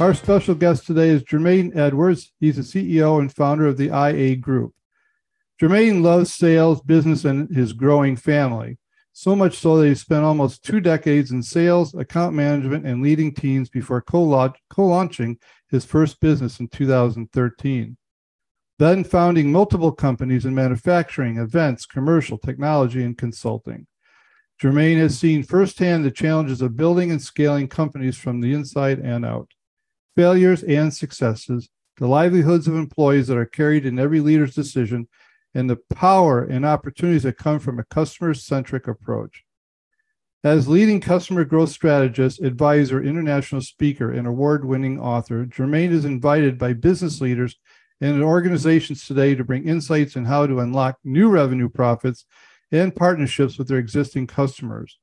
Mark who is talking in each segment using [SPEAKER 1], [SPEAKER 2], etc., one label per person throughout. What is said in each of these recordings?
[SPEAKER 1] Our special guest today is Jermaine Edwards. He's the CEO and founder of the IA Group. Jermaine loves sales, business, and his growing family. So much so that he spent almost two decades in sales, account management, and leading teams before co launching his first business in 2013. Then founding multiple companies in manufacturing, events, commercial, technology, and consulting. Jermaine has seen firsthand the challenges of building and scaling companies from the inside and out failures and successes, the livelihoods of employees that are carried in every leader's decision, and the power and opportunities that come from a customer centric approach. As leading customer growth strategist, advisor, international speaker, and award winning author, Jermaine is invited by business leaders and organizations today to bring insights on how to unlock new revenue profits and partnerships with their existing customers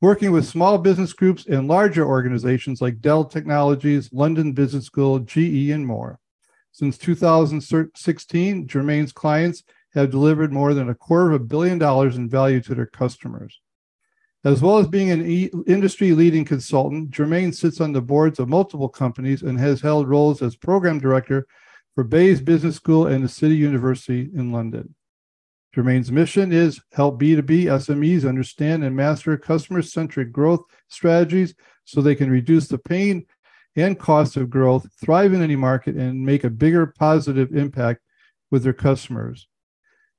[SPEAKER 1] working with small business groups and larger organizations like Dell Technologies, London Business School, GE, and more. Since 2016, Jermaine's clients have delivered more than a quarter of a billion dollars in value to their customers. As well as being an e- industry leading consultant, Jermaine sits on the boards of multiple companies and has held roles as program director for Bayes Business School and the City University in London. Jermaine's mission is help B2B SMEs understand and master customer centric growth strategies so they can reduce the pain and cost of growth, thrive in any market, and make a bigger positive impact with their customers.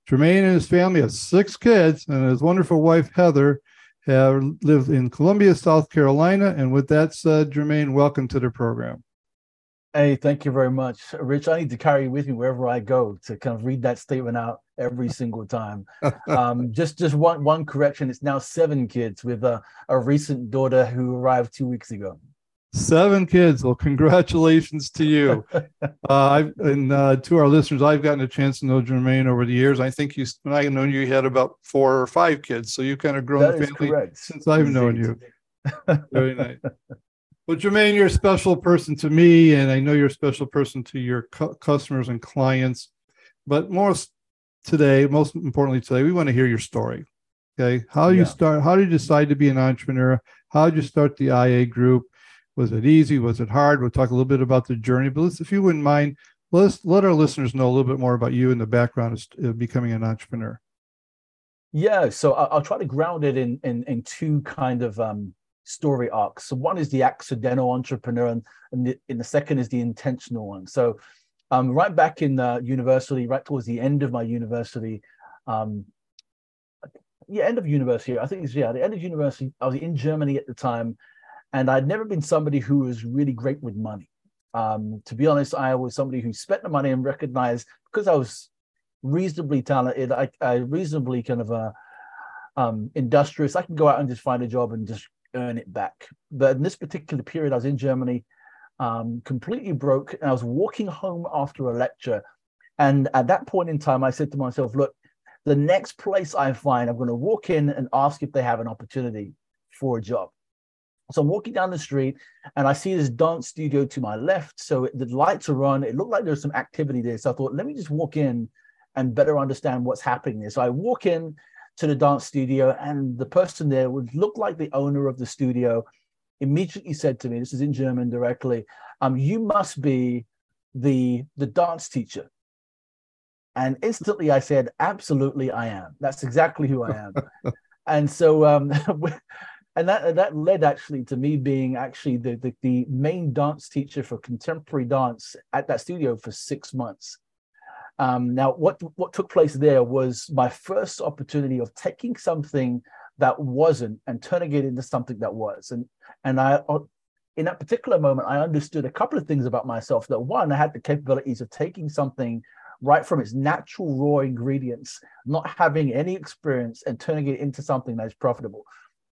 [SPEAKER 1] Jermaine and his family have six kids, and his wonderful wife, Heather, have lived in Columbia, South Carolina. And with that said, Jermaine, welcome to the program.
[SPEAKER 2] Hey, thank you very much, Rich. I need to carry with me wherever I go to kind of read that statement out every single time. um, just just one one correction. It's now seven kids with a, a recent daughter who arrived two weeks ago.
[SPEAKER 1] Seven kids. Well, congratulations to you. uh, I've, and uh, to our listeners, I've gotten a chance to know Jermaine over the years. I think you, when I know you, you had about four or five kids. So you've kind of grown
[SPEAKER 2] that
[SPEAKER 1] the family
[SPEAKER 2] correct.
[SPEAKER 1] since I've Indeed. known you. Very nice. Well, Jermaine, you're a special person to me, and I know you're a special person to your cu- customers and clients. But most today, most importantly today, we want to hear your story. Okay, how yeah. you start? How did you decide to be an entrepreneur? How did you start the IA group? Was it easy? Was it hard? We'll talk a little bit about the journey. But if you wouldn't mind, let's let our listeners know a little bit more about you and the background of becoming an entrepreneur.
[SPEAKER 2] Yeah, so I'll, try to ground it in in, in two kind of um, story arcs. So one is the accidental entrepreneur, and, and, the, and the second is the intentional one. So um, right back in uh, university, right towards the end of my university, um, yeah, end of university, I think it's yeah, the end of university. I was in Germany at the time, and I'd never been somebody who was really great with money. Um, to be honest, I was somebody who spent the money and recognized because I was reasonably talented, I, I reasonably kind of uh, um, industrious. I can go out and just find a job and just earn it back. But in this particular period, I was in Germany, um, completely broke, and I was walking home after a lecture. And at that point in time, I said to myself, look, the next place I find, I'm going to walk in and ask if they have an opportunity for a job. So I'm walking down the street and I see this dance studio to my left. So the lights are on. It looked like there was some activity there. So I thought, let me just walk in and better understand what's happening there. So I walk in to the dance studio, and the person there would look like the owner of the studio. Immediately said to me, "This is in German directly. Um, you must be the the dance teacher." And instantly, I said, "Absolutely, I am. That's exactly who I am." and so, um, and that that led actually to me being actually the, the the main dance teacher for contemporary dance at that studio for six months. Um, now, what what took place there was my first opportunity of taking something that wasn't and turning it into something that was. And and I, uh, in that particular moment, I understood a couple of things about myself. That one, I had the capabilities of taking something right from its natural raw ingredients, not having any experience, and turning it into something that is profitable.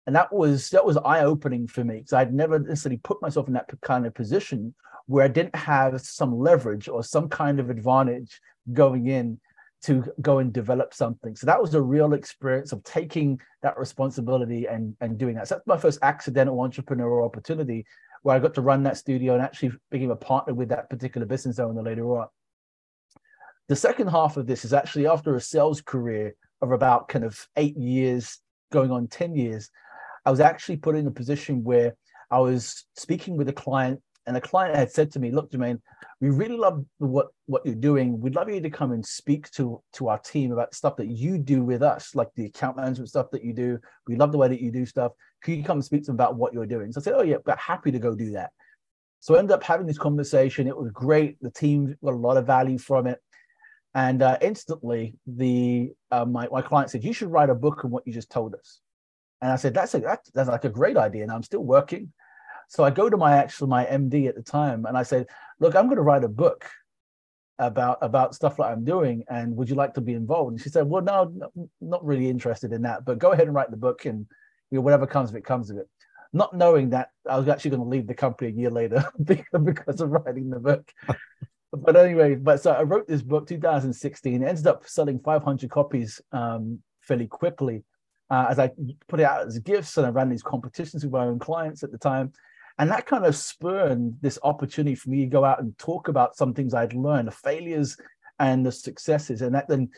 [SPEAKER 2] And that was that was eye opening for me because I'd never necessarily put myself in that kind of position where I didn't have some leverage or some kind of advantage going in to go and develop something. So that was a real experience of taking that responsibility and, and doing that. So that's my first accidental entrepreneurial opportunity where I got to run that studio and actually became a partner with that particular business owner later on. The second half of this is actually after a sales career of about kind of eight years, going on 10 years, I was actually put in a position where I was speaking with a client and the client had said to me, "Look, Jermaine, we really love what what you're doing. We'd love you to come and speak to to our team about stuff that you do with us, like the account management stuff that you do. We love the way that you do stuff. Can you come and speak to them about what you're doing?" So I said, "Oh yeah, but happy to go do that." So I ended up having this conversation. It was great. The team got a lot of value from it. And uh, instantly, the uh, my, my client said, "You should write a book on what you just told us." And I said, "That's a that, that's like a great idea." And I'm still working. So I go to my actual my MD at the time and I said, look, I'm going to write a book about about stuff that I'm doing, and would you like to be involved? And she said, well, no, not really interested in that, but go ahead and write the book, and you know, whatever comes of it comes of it. Not knowing that I was actually going to leave the company a year later because of writing the book. but anyway, but so I wrote this book 2016. It ended up selling 500 copies um, fairly quickly. Uh, as I put it out as gifts, and I ran these competitions with my own clients at the time. And that kind of spurred this opportunity for me to go out and talk about some things I'd learned, the failures and the successes. And that then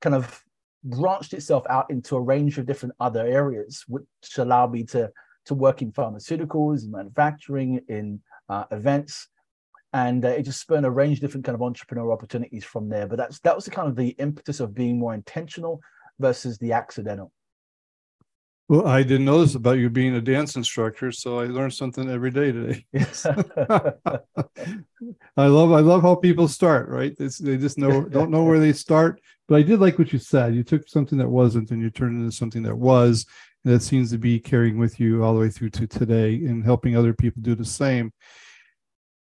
[SPEAKER 2] kind of branched itself out into a range of different other areas, which allowed me to, to work in pharmaceuticals, in manufacturing, in uh, events. And uh, it just spurned a range of different kind of entrepreneurial opportunities from there. But that's that was the kind of the impetus of being more intentional versus the accidental.
[SPEAKER 1] Well, I didn't know this about you being a dance instructor, so I learned something every day today. I love I love how people start, right? It's, they just know don't know where they start. But I did like what you said. You took something that wasn't and you turned it into something that was, and that seems to be carrying with you all the way through to today and helping other people do the same.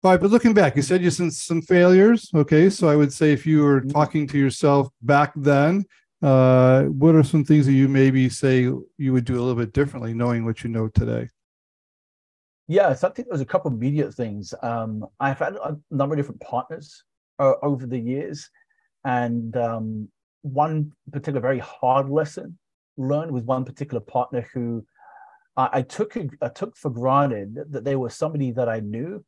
[SPEAKER 1] All right, but looking back, you said you some some failures. Okay, so I would say if you were mm-hmm. talking to yourself back then, uh, what are some things that you maybe say you would do a little bit differently, knowing what you know today?
[SPEAKER 2] Yes, I think there's a couple of immediate things. Um, I've had a number of different partners uh, over the years, and um, one particular very hard lesson learned with one particular partner who I, I took I took for granted that they were somebody that I knew,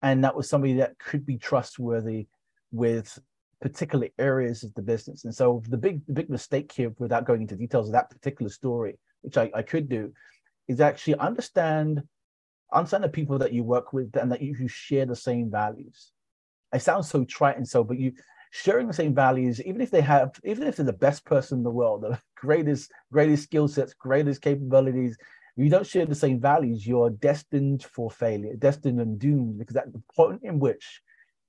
[SPEAKER 2] and that was somebody that could be trustworthy with particular areas of the business. And so the big the big mistake here, without going into details of that particular story, which I, I could do, is actually understand understand the people that you work with and that you, you share the same values. It sounds so trite and so, but you sharing the same values, even if they have, even if they're the best person in the world, the greatest, greatest skill sets, greatest capabilities, you don't share the same values, you're destined for failure, destined and doomed, because at the point in which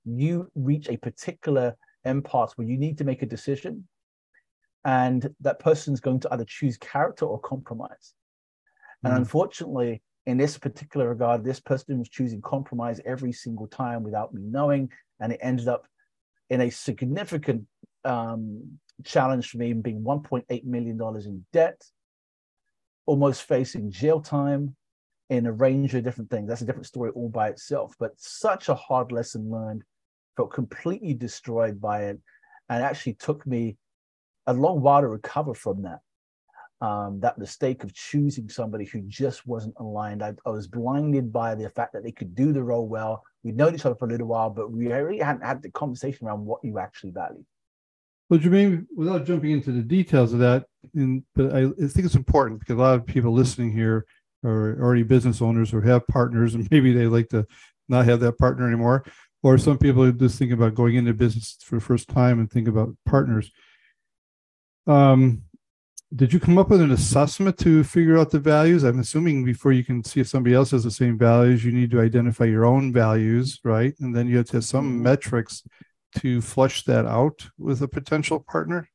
[SPEAKER 2] you reach a particular impasse where you need to make a decision and that person's going to either choose character or compromise. And mm-hmm. unfortunately, in this particular regard, this person was choosing compromise every single time without me knowing. And it ended up in a significant um, challenge for me, being $1.8 million in debt, almost facing jail time in a range of different things. That's a different story all by itself, but such a hard lesson learned felt completely destroyed by it, and actually took me a long while to recover from that. Um, that mistake of choosing somebody who just wasn't aligned. I, I, was blinded by the fact that they could do the role well. We'd known each other for a little while, but we really hadn't had the conversation around what you actually value.
[SPEAKER 1] Well, Jermaine, without jumping into the details of that, but I, I think it's important because a lot of people listening here are already business owners or have partners, and maybe they like to not have that partner anymore or some people just think about going into business for the first time and think about partners. Um, did you come up with an assessment to figure out the values? I'm assuming before you can see if somebody else has the same values, you need to identify your own values, right? And then you have to have some mm-hmm. metrics to flush that out with a potential partner.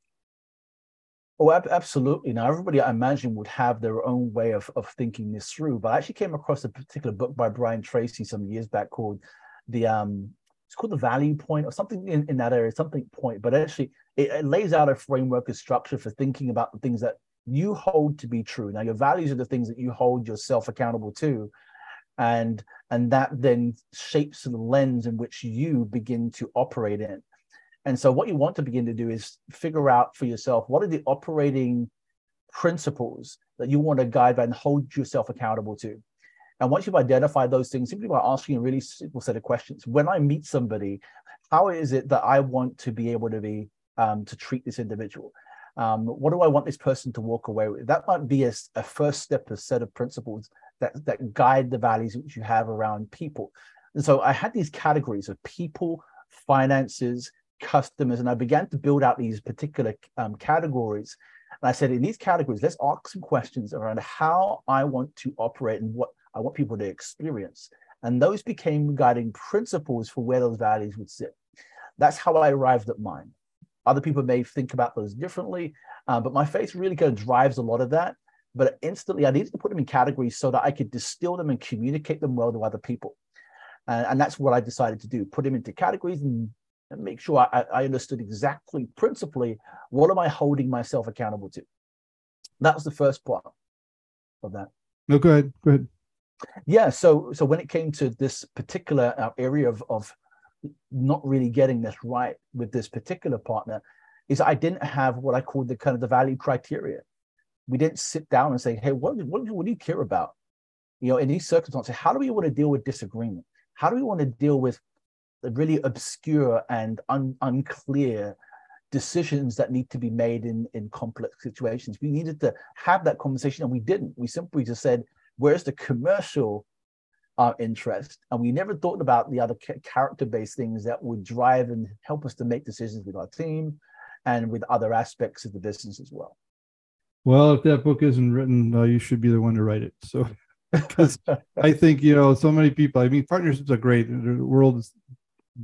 [SPEAKER 2] Oh, absolutely. Now, everybody, I imagine, would have their own way of, of thinking this through. But I actually came across a particular book by Brian Tracy some years back called the um, it's called the value point or something in, in that area, something point, but actually it, it lays out a framework, a structure for thinking about the things that you hold to be true. Now, your values are the things that you hold yourself accountable to. and and that then shapes the lens in which you begin to operate in and so what you want to begin to do is figure out for yourself what are the operating principles that you want to guide and hold yourself accountable to and once you've identified those things simply by asking a really simple set of questions when i meet somebody how is it that i want to be able to be um, to treat this individual um, what do I want this person to walk away with? That might be a, a, first step, a set of principles that, that guide the values which you have around people. And so I had these categories of people, finances, customers, and I began to build out these particular um, categories. And I said, in these categories, let's ask some questions around how I want to operate and what I want people to experience. And those became guiding principles for where those values would sit. That's how I arrived at mine. Other people may think about those differently, uh, but my faith really kind of drives a lot of that. But instantly, I needed to put them in categories so that I could distill them and communicate them well to other people. Uh, and that's what I decided to do put them into categories and, and make sure I, I understood exactly, principally, what am I holding myself accountable to? That was the first part of that.
[SPEAKER 1] No, go ahead. Go ahead.
[SPEAKER 2] Yeah. So, so when it came to this particular uh, area of, of not really getting this right with this particular partner is I didn't have what I called the kind of the value criteria. We didn't sit down and say, hey, what, what, what do you care about? You know, in these circumstances, how do we want to deal with disagreement? How do we want to deal with the really obscure and un, unclear decisions that need to be made in, in complex situations? We needed to have that conversation and we didn't. We simply just said, where's the commercial our interest. And we never thought about the other character based things that would drive and help us to make decisions with our team and with other aspects of the business as well.
[SPEAKER 1] Well, if that book isn't written, uh, you should be the one to write it. So, because I think, you know, so many people, I mean, partnerships are great. The world is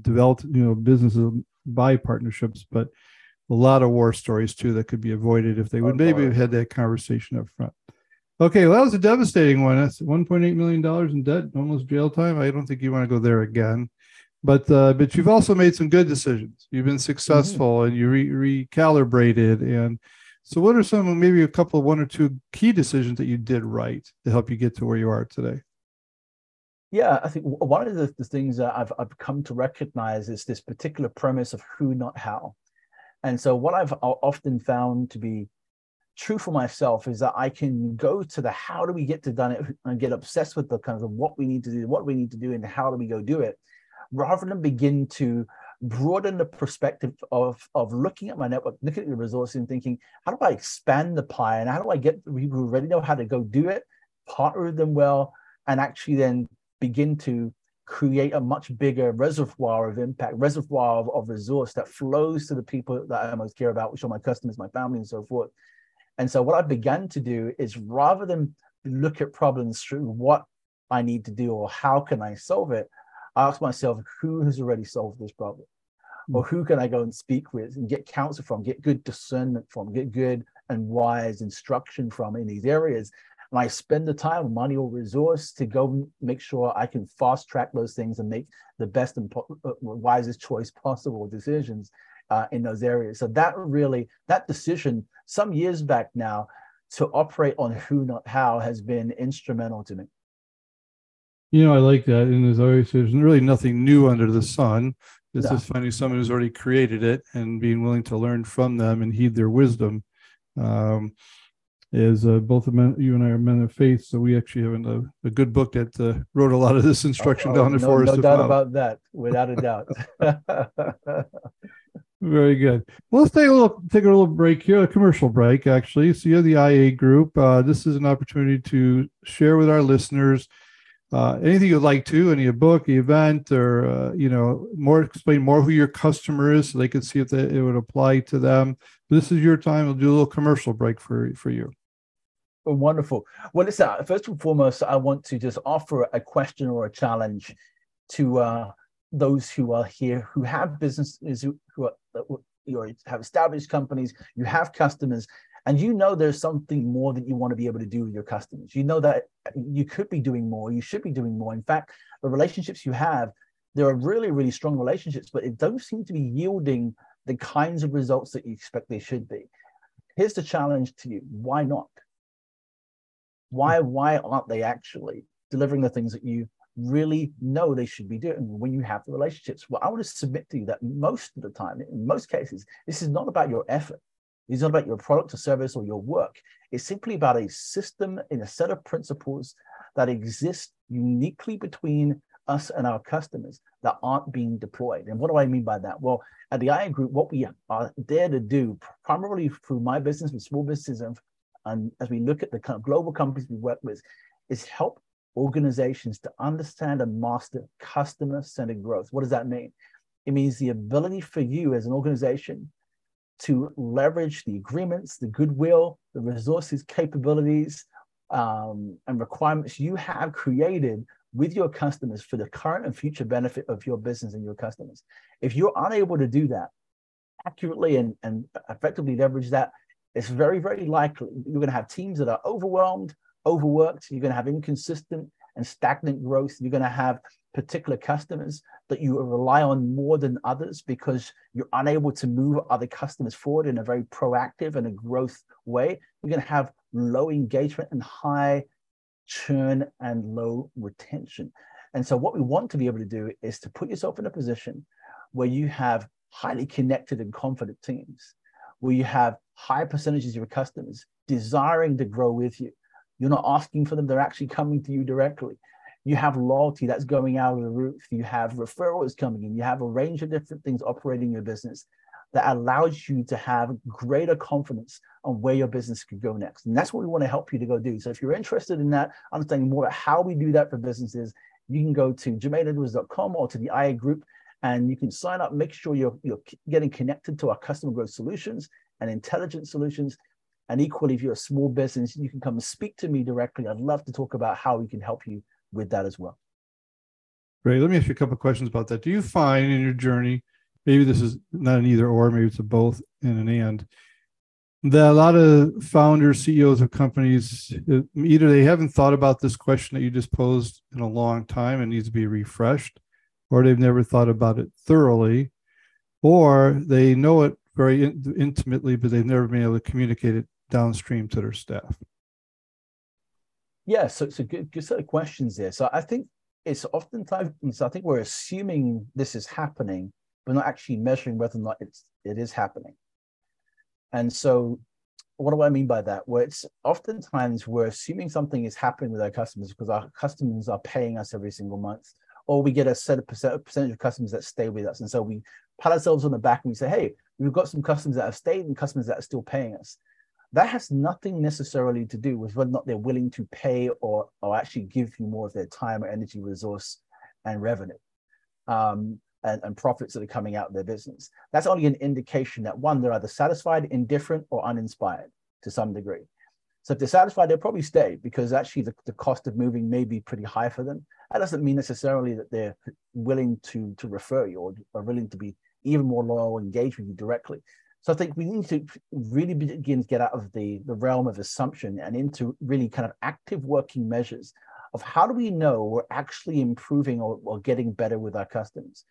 [SPEAKER 1] developed, you know, businesses by partnerships, but a lot of war stories too that could be avoided if they would maybe have had that conversation up front. Okay, well, that was a devastating one. That's 1.8 million dollars in debt, almost jail time. I don't think you want to go there again. But uh, but you've also made some good decisions. You've been successful mm-hmm. and you re- recalibrated. And so, what are some maybe a couple of one or two key decisions that you did right to help you get to where you are today?
[SPEAKER 2] Yeah, I think one of the, the things that I've I've come to recognize is this particular premise of who, not how. And so, what I've often found to be true for myself is that I can go to the how do we get to done it and get obsessed with the kind of what we need to do, what we need to do, and how do we go do it, rather than begin to broaden the perspective of of looking at my network, looking at the resources and thinking, how do I expand the pie and how do I get people who already know how to go do it, partner with them well, and actually then begin to create a much bigger reservoir of impact, reservoir of, of resource that flows to the people that I most care about, which are my customers, my family, and so forth. And so what I began to do is rather than look at problems through what I need to do or how can I solve it, I ask myself who has already solved this problem, mm. or who can I go and speak with and get counsel from, get good discernment from, get good and wise instruction from in these areas. And I spend the time, money, or resource to go make sure I can fast track those things and make the best and po- uh, wisest choice possible decisions uh, in those areas. So that really, that decision some years back now to operate on who, not how, has been instrumental to me.
[SPEAKER 1] You know, I like that. And as always, there's really nothing new under the sun. It's just finding someone who's already created it and being willing to learn from them and heed their wisdom. Um, is uh, both of men, you and I are men of faith, so we actually have a, a good book that uh, wrote a lot of this instruction oh, down there
[SPEAKER 2] no,
[SPEAKER 1] for
[SPEAKER 2] us.
[SPEAKER 1] No
[SPEAKER 2] doubt about that, without a doubt.
[SPEAKER 1] Very good. Well, let's take a little take a little break here, a commercial break actually. So you're the IA group. Uh, this is an opportunity to share with our listeners uh, anything you'd like to, any book, event, or uh, you know, more explain more who your customer is, so they can see if they, it would apply to them. This is your time. We'll do a little commercial break for for you.
[SPEAKER 2] Oh, wonderful. Well, listen. First and foremost, I want to just offer a question or a challenge to uh, those who are here who have businesses who are you have established companies, you have customers, and you know there's something more that you want to be able to do with your customers. You know that you could be doing more, you should be doing more. In fact, the relationships you have, there are really, really strong relationships, but it don't seem to be yielding the kinds of results that you expect they should be. Here's the challenge to you: why not? Why why aren't they actually delivering the things that you really know they should be doing when you have the relationships. Well, I want to submit to you that most of the time, in most cases, this is not about your effort. It's not about your product or service or your work. It's simply about a system and a set of principles that exist uniquely between us and our customers that aren't being deployed. And what do I mean by that? Well, at the IA Group, what we are there to do, primarily through my business with small businesses, and, and as we look at the kind of global companies we work with, is help organizations to understand and master customer-centered growth. What does that mean? It means the ability for you as an organization to leverage the agreements, the goodwill, the resources, capabilities, um, and requirements you have created with your customers for the current and future benefit of your business and your customers. If you're unable to do that accurately and, and effectively leverage that, it's very, very likely you're going to have teams that are overwhelmed, overworked, you're going to have inconsistent and stagnant growth, you're going to have particular customers that you rely on more than others because you're unable to move other customers forward in a very proactive and a growth way, you're going to have low engagement and high churn and low retention. And so, what we want to be able to do is to put yourself in a position where you have highly connected and confident teams, where you have high percentages of your customers desiring to grow with you. You're not asking for them, they're actually coming to you directly. You have loyalty that's going out of the roof. You have referrals coming in. You have a range of different things operating your business that allows you to have greater confidence on where your business could go next. And that's what we want to help you to go do. So if you're interested in that, understanding more about how we do that for businesses, you can go to jermaineedwards.com or to the IA group and you can sign up, make sure you're, you're getting connected to our customer growth solutions and intelligent solutions. And equally, if you're a small business, you can come and speak to me directly. I'd love to talk about how we can help you with that as well.
[SPEAKER 1] Great. Let me ask you a couple questions about that. Do you find in your journey, maybe this is not an either or, maybe it's a both and an and, that a lot of founders, CEOs of companies, either they haven't thought about this question that you just posed in a long time and needs to be refreshed, or they've never thought about it thoroughly, or they know it very in- intimately, but they've never been able to communicate it downstream to their staff.
[SPEAKER 2] Yeah, so it's a good, good set of questions there. So I think it's oftentimes, I think we're assuming this is happening, but not actually measuring whether or not it's, it is happening. And so, what do I mean by that? Well, it's oftentimes we're assuming something is happening with our customers because our customers are paying us every single month, or we get a set of percent, percentage of customers that stay with us. And so we pat ourselves on the back and we say, hey, we've got some customers that have stayed and customers that are still paying us. That has nothing necessarily to do with whether or not they're willing to pay or, or actually give you more of their time or energy, resource, and revenue. Um, and, and profits that are coming out of their business. That's only an indication that one, they're either satisfied, indifferent, or uninspired to some degree. So if they're satisfied, they'll probably stay because actually the, the cost of moving may be pretty high for them. That doesn't mean necessarily that they're willing to, to refer you or are willing to be even more loyal engage with you directly. So I think we need to really begin to get out of the, the realm of assumption and into really kind of active working measures of how do we know we're actually improving or, or getting better with our customers.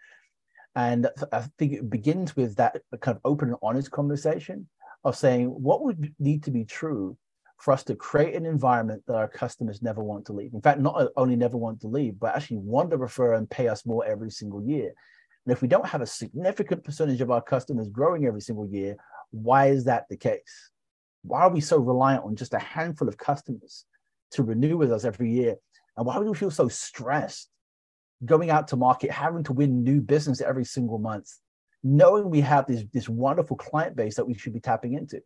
[SPEAKER 2] And I think it begins with that kind of open and honest conversation of saying what would need to be true for us to create an environment that our customers never want to leave. In fact, not only never want to leave, but actually want to refer and pay us more every single year. And if we don't have a significant percentage of our customers growing every single year, why is that the case? Why are we so reliant on just a handful of customers to renew with us every year? And why do we feel so stressed going out to market, having to win new business every single month, knowing we have this, this wonderful client base that we should be tapping into.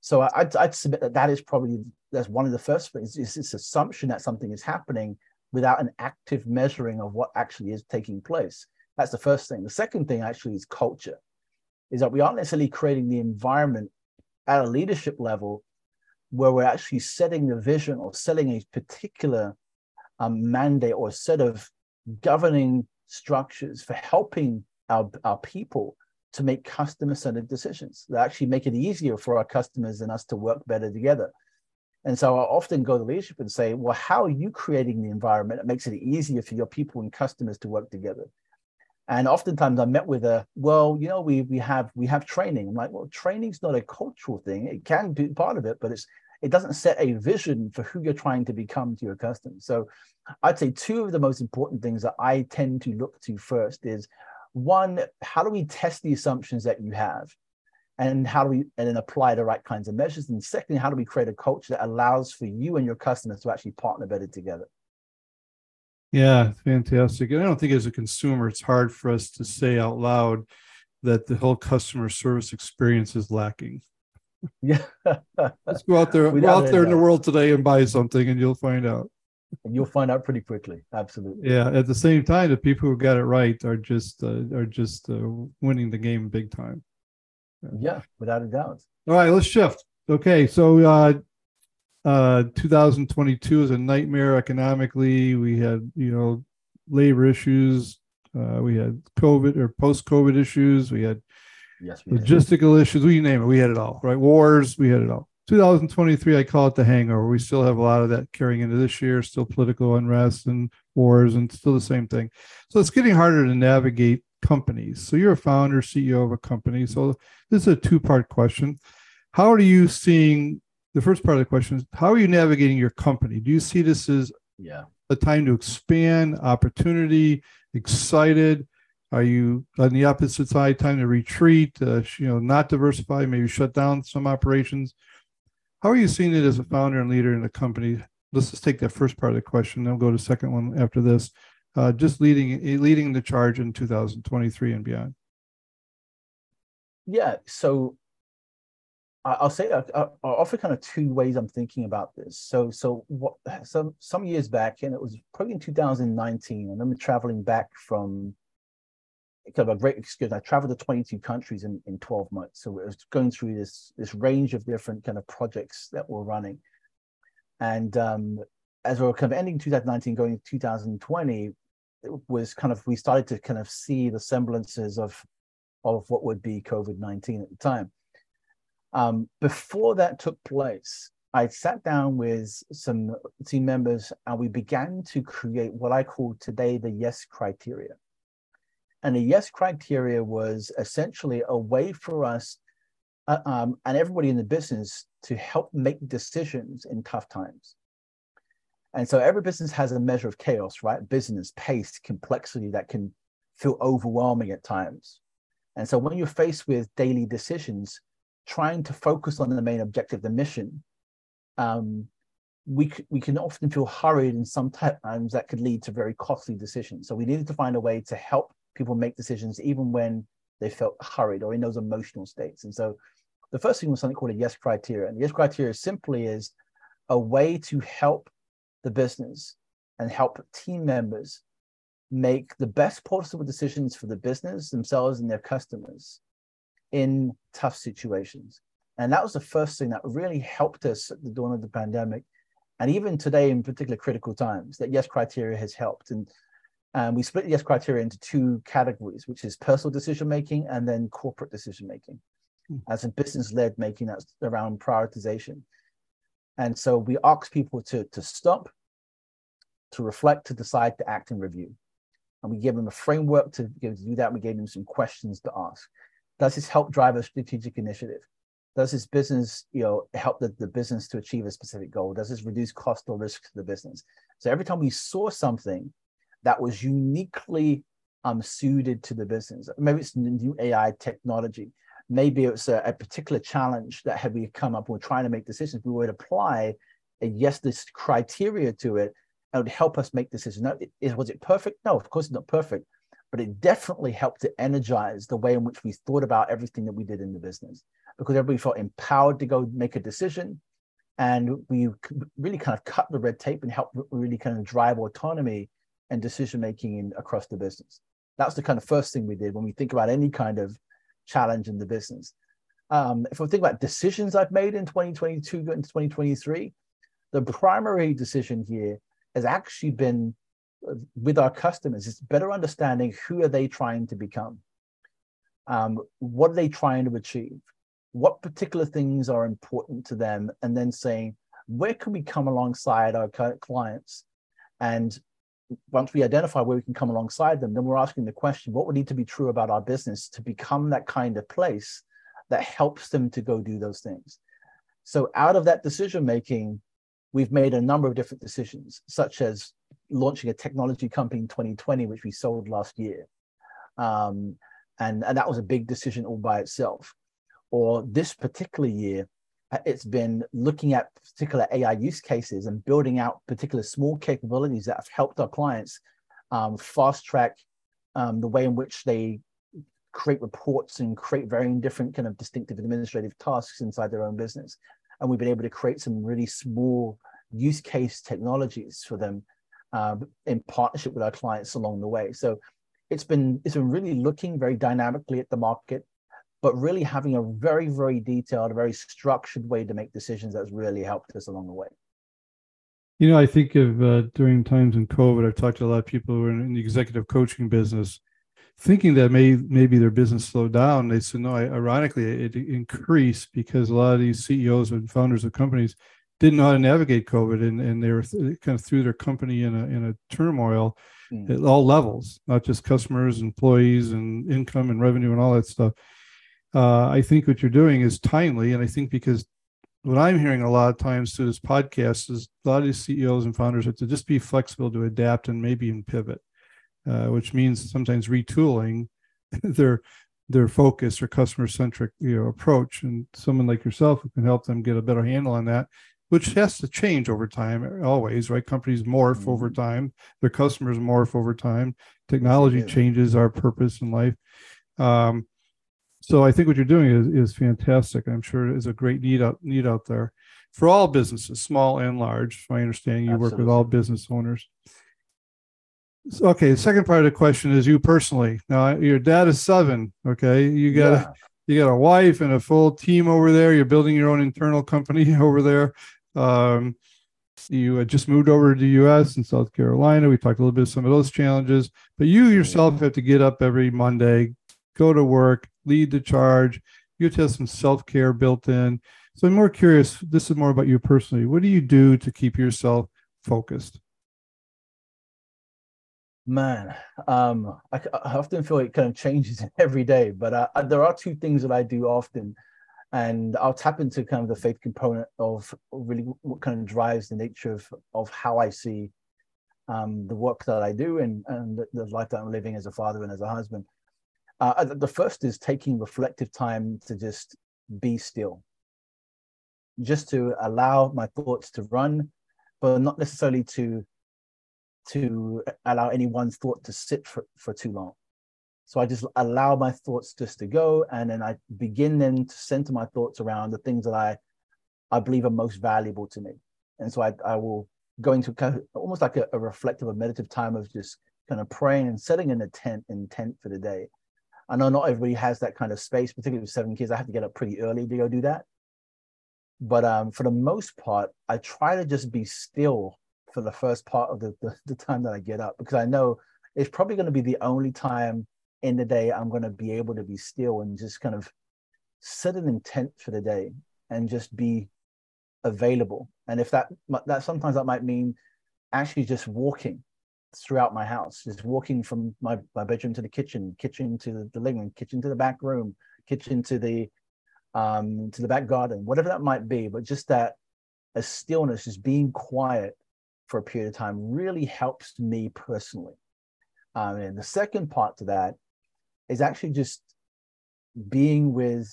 [SPEAKER 2] So I'd, I'd submit that that is probably that's one of the first things is this assumption that something is happening without an active measuring of what actually is taking place. That's the first thing. The second thing actually is culture, is that we aren't necessarily creating the environment at a leadership level where we're actually setting the vision or setting a particular um, mandate or set of governing structures for helping our, our people to make customer centered decisions that actually make it easier for our customers and us to work better together. And so I often go to leadership and say, well, how are you creating the environment that makes it easier for your people and customers to work together? And oftentimes I'm met with a, well, you know, we we have we have training. I'm like, well, training's not a cultural thing. It can be part of it, but it's it doesn't set a vision for who you're trying to become to your customers. So I'd say two of the most important things that I tend to look to first is one, how do we test the assumptions that you have? And how do we and then apply the right kinds of measures? And secondly, how do we create a culture that allows for you and your customers to actually partner better together?
[SPEAKER 1] Yeah, fantastic. And I don't think as a consumer, it's hard for us to say out loud that the whole customer service experience is lacking.
[SPEAKER 2] Yeah.
[SPEAKER 1] Let's go out there, go out there in the world today and buy something, and you'll find out.
[SPEAKER 2] And you'll find out pretty quickly. Absolutely.
[SPEAKER 1] Yeah. At the same time, the people who got it right are just uh, are just uh, winning the game big time.
[SPEAKER 2] Yeah. yeah, without a doubt.
[SPEAKER 1] All right, let's shift. Okay, so uh, uh, 2022 is a nightmare economically. We had, you know, labor issues. Uh, we had COVID or post-COVID issues. We had
[SPEAKER 2] yes,
[SPEAKER 1] we logistical did. issues. We name it. We had it all. Right? Wars. We had it all. 2023, I call it the hangover. We still have a lot of that carrying into this year. Still political unrest and wars, and still the same thing. So it's getting harder to navigate companies. So you're a founder, CEO of a company. So this is a two-part question. How are you seeing the first part of the question is how are you navigating your company? Do you see this as
[SPEAKER 2] yeah
[SPEAKER 1] a time to expand, opportunity, excited? Are you on the opposite side, time to retreat, uh, you know, not diversify, maybe shut down some operations? How are you seeing it as a founder and leader in the company? Let's just take that first part of the question, then we'll go to the second one after this. Uh, just leading leading the charge in 2023 and beyond.
[SPEAKER 2] Yeah, so I'll say I, I offer kind of two ways I'm thinking about this. So, so what? Some some years back, and it was probably in 2019. I remember traveling back from kind of a great experience. I traveled to 22 countries in, in 12 months. So it was going through this this range of different kind of projects that were running. And um, as we were kind of ending 2019, going into 2020, it was kind of we started to kind of see the semblances of of what would be COVID-19 at the time. Um, before that took place, I sat down with some team members and we began to create what I call today the yes criteria. And the yes criteria was essentially a way for us uh, um, and everybody in the business to help make decisions in tough times. And so every business has a measure of chaos, right? Business, pace, complexity that can feel overwhelming at times. And so when you're faced with daily decisions, trying to focus on the main objective, the mission, um, we, we can often feel hurried and sometimes that could lead to very costly decisions. So we needed to find a way to help people make decisions even when they felt hurried or in those emotional states. And so the first thing was something called a yes criteria. And the yes criteria simply is a way to help the business and help team members make the best possible decisions for the business themselves and their customers in tough situations. And that was the first thing that really helped us at the dawn of the pandemic. And even today, in particular critical times, that yes criteria has helped. And um, we split the yes criteria into two categories, which is personal decision making and then corporate decision making. Mm. As in business led making, that's around prioritization. And so we ask people to, to stop, to reflect, to decide, to act and review. And we give them a framework to, to do that. We gave them some questions to ask. Does this help drive a strategic initiative? Does this business, you know, help the, the business to achieve a specific goal? Does this reduce cost or risk to the business? So every time we saw something that was uniquely um, suited to the business, maybe it's new AI technology, maybe it's a, a particular challenge that had we come up, we're trying to make decisions, we would apply a yes, this criteria to it, and it would help us make decisions. Now, was it perfect? No, of course it's not perfect, but it definitely helped to energize the way in which we thought about everything that we did in the business because everybody felt empowered to go make a decision and we really kind of cut the red tape and help really kind of drive autonomy and decision making across the business. That's the kind of first thing we did when we think about any kind of challenge in the business. Um, if we think about decisions i've made in 2022 into 2023 the primary decision here has actually been with our customers is better understanding who are they trying to become. Um, what are they trying to achieve? What particular things are important to them? And then saying where can we come alongside our clients? And once we identify where we can come alongside them then we're asking the question what would need to be true about our business to become that kind of place that helps them to go do those things? So out of that decision making, we've made a number of different decisions, such as launching a technology company in 2020, which we sold last year. Um, and, and that was a big decision all by itself. Or this particular year, uh, it's been looking at particular AI use cases and building out particular small capabilities that have helped our clients um, fast track um, the way in which they create reports and create varying different kind of distinctive administrative tasks inside their own business. And we've been able to create some really small use case technologies for them um, in partnership with our clients along the way. So it's been it's been really looking very dynamically at the market, but really having a very very detailed, very structured way to make decisions that's really helped us along the way.
[SPEAKER 1] You know, I think of uh, during times in COVID, I've talked to a lot of people who are in the executive coaching business, thinking that may maybe their business slowed down. They said no. Ironically, it increased because a lot of these CEOs and founders of companies didn't know how to navigate COVID, and, and they were th- kind of threw their company in a in a turmoil mm. at all levels, not just customers, employees, and income and revenue and all that stuff. Uh, I think what you're doing is timely, and I think because what I'm hearing a lot of times through this podcast is a lot of these CEOs and founders are to just be flexible to adapt and maybe even pivot, uh, which means sometimes retooling their their focus or customer centric you know approach and someone like yourself who can help them get a better handle on that which has to change over time always right? Companies morph mm-hmm. over time. Their customers morph over time. Technology yeah. changes our purpose in life. Um, so i think what you're doing is, is fantastic. I'm sure is a great need out need out there for all businesses small and large. I understand you Absolutely. work with all business owners. So, okay the second part of the question is you personally. Now your dad is seven okay? You got yeah. you got a wife and a full team over there. You're building your own internal company over there um, you had just moved over to the U.S. and South Carolina. We talked a little bit of some of those challenges, but you yourself have to get up every Monday, go to work, lead the charge. You have to have some self care built in. So I'm more curious. This is more about you personally. What do you do to keep yourself focused?
[SPEAKER 2] Man, um, I, I, often feel it kind of changes every day, but uh, there are two things that I do often and I'll tap into kind of the faith component of really what kind of drives the nature of of how I see um, the work that I do and and the, life that I'm living as a father and as a husband. Uh, the first is taking reflective time to just be still, just to allow my thoughts to run, but not necessarily to to allow any one thought to sit for, for too long. So I just allow my thoughts just to go, and then I begin then to center my thoughts around the things that I, I believe are most valuable to me. And so I, I will go into kind of almost like a, a reflective, a meditative time of just kind of praying and setting an intent intent for the day. I know not everybody has that kind of space, particularly with seven kids. I have to get up pretty early to go do that. But um, for the most part, I try to just be still for the first part of the, the, the time that I get up because I know it's probably going to be the only time in the day i'm going to be able to be still and just kind of set an intent for the day and just be available. And if that that sometimes that might mean actually just walking throughout my house just walking from my, my bedroom to the kitchen kitchen to the, living room kitchen to the back room kitchen to the um to the back garden whatever that might be. But just that a stillness just being quiet for a period of time really helps me personally. Um, and the second part to that is actually just being with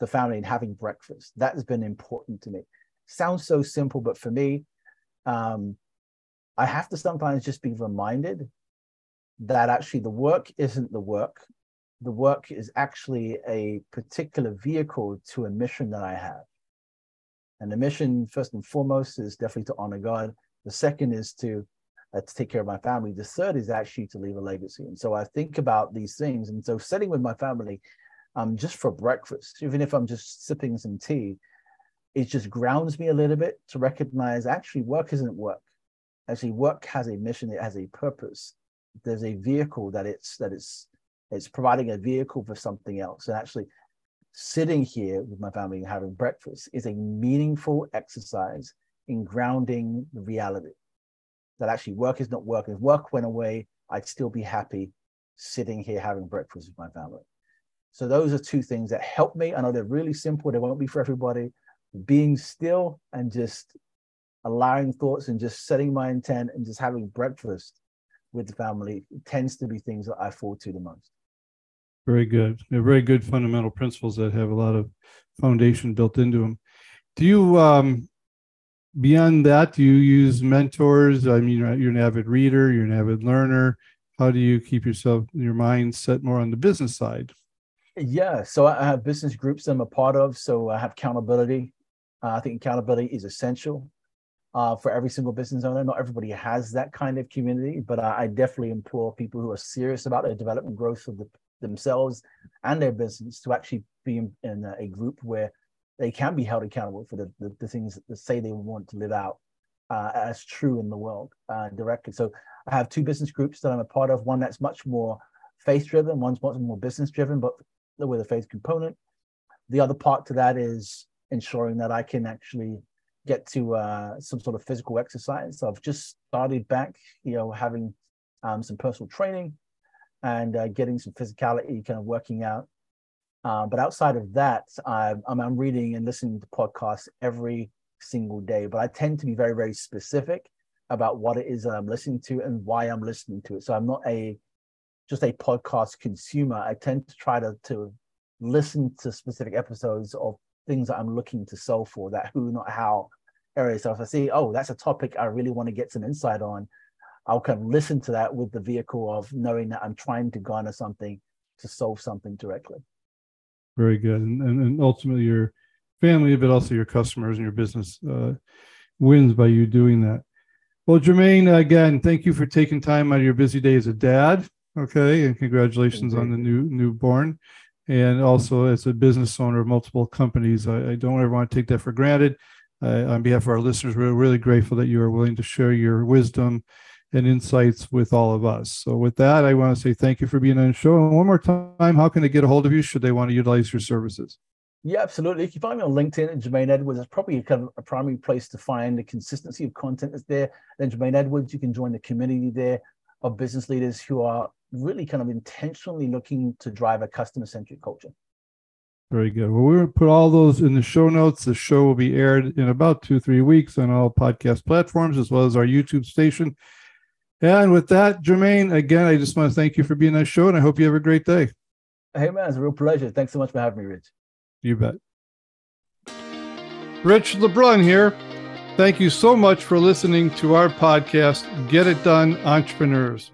[SPEAKER 2] the family and having breakfast. That has been important to me. Sounds so simple, but for me, um, I have to sometimes just be reminded that actually the work isn't the work. The work is actually a particular vehicle to a mission that I have. And the mission, first and foremost, is definitely to honor God. The second is to uh, to take care of my family. The third is actually to leave a legacy. And so I think about these things. And so sitting with my family um, just for breakfast, even if I'm just sipping some tea, it just grounds me a little bit to recognize actually work isn't work. Actually, work has a mission, it has a purpose. There's a vehicle that it's that it's it's providing a vehicle for something else. And actually sitting here with my family and having breakfast is a meaningful exercise in grounding the reality that actually work is not work. If work went away, I'd still be happy sitting here having breakfast with my family. So those are two things that help me. I know they're really simple. They won't be for everybody, being still and just allowing thoughts and just setting my intent and just having breakfast with the family tends to be things that I fall to the most.
[SPEAKER 1] Very good. They're very good fundamental principles that have a lot of foundation built into them. Do you, um, beyond that, do you use mentors? I mean, you're an avid reader, you're an avid learner. How do you keep yourself, your mind set more on the business side?
[SPEAKER 2] Yeah, so I have business groups I'm a part of. So I have accountability. Uh, I think accountability is essential uh, for every single business owner. Not everybody has that kind of community, but I, I definitely implore people who are serious about their development growth of the, themselves and their business to actually be in, in a, group where they can be held accountable for the, the, the things that say they want to live out uh, as true in the world uh, directly. So I have two business groups that I'm a part of. One that's much more faith driven, one's much more business driven, but with a faith component. The other part to that is ensuring that I can actually get to uh, some sort of physical exercise. So I've just started back, you know, having um, some personal training and uh, getting some physicality, kind of working out. Uh, but outside of that, I'm, I'm reading and listening to podcasts every single day. But I tend to be very, very specific about what it is that I'm listening to and why I'm listening to it. So I'm not a just a podcast consumer. I tend to try to to listen to specific episodes of things that I'm looking to solve for that who, not how area. So if I see, oh, that's a topic I really want to get some insight on, I'll kind of listen to that with the vehicle of knowing that I'm trying to garner something to solve something directly.
[SPEAKER 1] Very good. And, and, and ultimately, your family, but also your customers and your business uh, wins by you doing that. Well, Jermaine, again, thank you for taking time out of your busy day as a dad. Okay, and congratulations on the new newborn and also as a business owner of multiple companies. I, I don't ever want to take that for granted. Uh, on behalf of our listeners, we're really grateful that you are willing to share your wisdom and insights with all of us. So, with that, I want to say thank you for being on the show. And one more time, how can they get a hold of you should they want to utilize your services?
[SPEAKER 2] Yeah, absolutely. If you find me on LinkedIn at Jermaine Edwards, it's probably a kind of a primary place to find the consistency of content that's there. Then Jermaine Edwards, you can join the community there of business leaders who are really kind of intentionally looking to drive a customer centric culture.
[SPEAKER 1] Very good. Well, we're going to put all those in the show notes. The show will be aired in about two, three weeks on all podcast platforms as well as our YouTube station. And with that, Jermaine, again, I just want to thank you for being on the show and I hope you have a great day.
[SPEAKER 2] Hey, man, it's a real pleasure. Thanks so much for having me, Rich.
[SPEAKER 1] You bet. Rich LeBrun here. Thank you so much for listening to our podcast, Get It Done Entrepreneurs.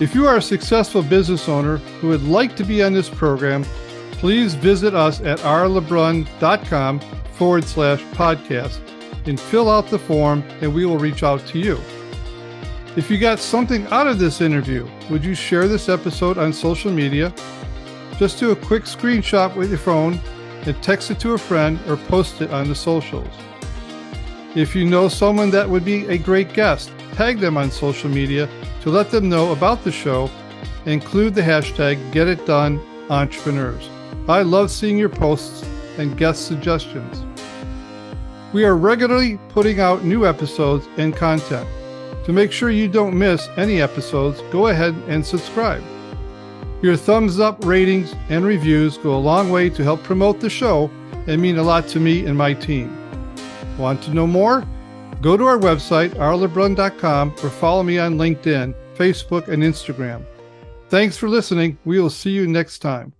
[SPEAKER 1] If you are a successful business owner who would like to be on this program, please visit us at rlebrun.com forward slash podcast and fill out the form and we will reach out to you. If you got something out of this interview, would you share this episode on social media? Just do a quick screenshot with your phone and text it to a friend or post it on the socials. If you know someone that would be a great guest, tag them on social media to let them know about the show. Include the hashtag GetItDoneEntrepreneurs. I love seeing your posts and guest suggestions. We are regularly putting out new episodes and content. To make sure you don't miss any episodes, go ahead and subscribe. Your thumbs up, ratings, and reviews go a long way to help promote the show and mean a lot to me and my team. Want to know more? Go to our website, rlebrun.com, or follow me on LinkedIn, Facebook, and Instagram. Thanks for listening. We will see you next time.